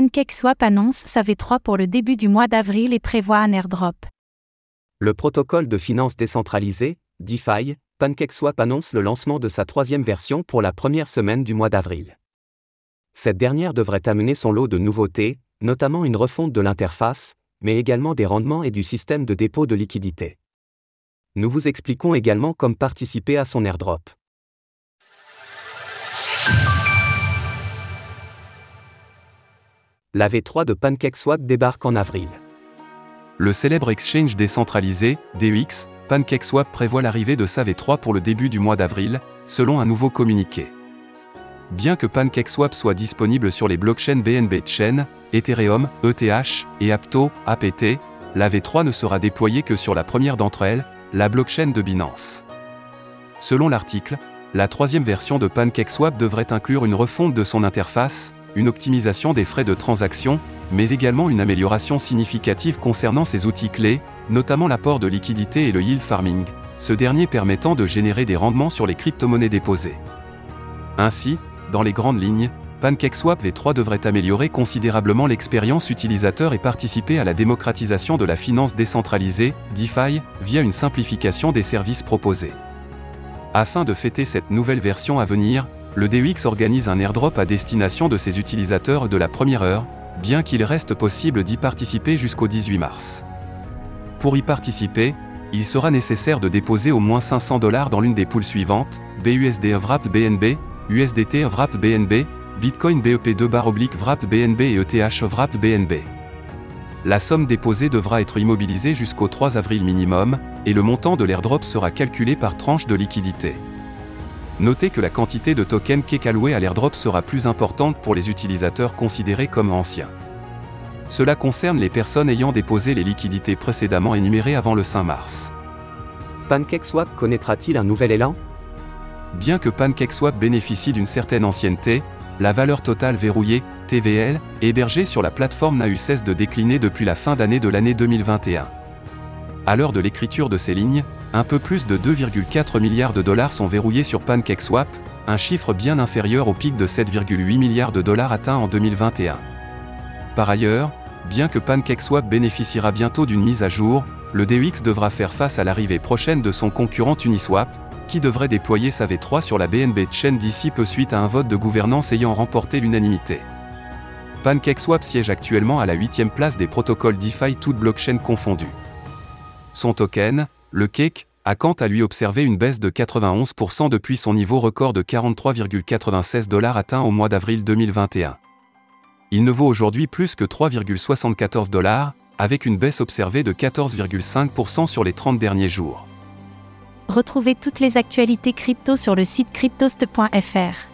PancakeSwap annonce sa V3 pour le début du mois d'avril et prévoit un airdrop. Le protocole de finance décentralisée, DeFi, PancakeSwap annonce le lancement de sa troisième version pour la première semaine du mois d'avril. Cette dernière devrait amener son lot de nouveautés, notamment une refonte de l'interface, mais également des rendements et du système de dépôt de liquidités. Nous vous expliquons également comment participer à son airdrop. La V3 de PancakeSwap débarque en avril. Le célèbre exchange décentralisé, DEX, PancakeSwap prévoit l'arrivée de sa V3 pour le début du mois d'avril, selon un nouveau communiqué. Bien que PancakeSwap soit disponible sur les blockchains BNB Chain, Ethereum, ETH et Apto, APT, la V3 ne sera déployée que sur la première d'entre elles, la blockchain de Binance. Selon l'article, la troisième version de PancakeSwap devrait inclure une refonte de son interface, une optimisation des frais de transaction, mais également une amélioration significative concernant ses outils clés, notamment l'apport de liquidité et le yield farming, ce dernier permettant de générer des rendements sur les crypto-monnaies déposées. Ainsi, dans les grandes lignes, PancakeSwap V3 devrait améliorer considérablement l'expérience utilisateur et participer à la démocratisation de la finance décentralisée, DeFi, via une simplification des services proposés. Afin de fêter cette nouvelle version à venir, le DEX organise un airdrop à destination de ses utilisateurs de la première heure, bien qu'il reste possible d'y participer jusqu'au 18 mars. Pour y participer, il sera nécessaire de déposer au moins 500 dollars dans l'une des poules suivantes, BUSD Wrap BNB, USDT Wrap BNB, Bitcoin BEP2 bar oblique Wrap BNB et ETH Wrap BNB. La somme déposée devra être immobilisée jusqu'au 3 avril minimum, et le montant de l'airdrop sera calculé par tranche de liquidité. Notez que la quantité de tokens Cake allouée à l'airdrop sera plus importante pour les utilisateurs considérés comme anciens. Cela concerne les personnes ayant déposé les liquidités précédemment énumérées avant le 5 mars. PancakeSwap connaîtra-t-il un nouvel élan? Bien que PancakeSwap bénéficie d'une certaine ancienneté, la valeur totale verrouillée, TVL, hébergée sur la plateforme n'a eu cesse de décliner depuis la fin d'année de l'année 2021. À l'heure de l'écriture de ces lignes, un peu plus de 2,4 milliards de dollars sont verrouillés sur PancakeSwap, un chiffre bien inférieur au pic de 7,8 milliards de dollars atteint en 2021. Par ailleurs, bien que PancakeSwap bénéficiera bientôt d'une mise à jour, le DEX devra faire face à l'arrivée prochaine de son concurrent Uniswap, qui devrait déployer sa V3 sur la BNB Chain d'ici peu suite à un vote de gouvernance ayant remporté l'unanimité. PancakeSwap siège actuellement à la 8 place des protocoles DeFi toutes blockchains confondues. Son token, le Cake, a quant à lui observé une baisse de 91% depuis son niveau record de 43,96 dollars atteint au mois d'avril 2021. Il ne vaut aujourd'hui plus que 3,74 dollars, avec une baisse observée de 14,5% sur les 30 derniers jours. Retrouvez toutes les actualités crypto sur le site cryptost.fr.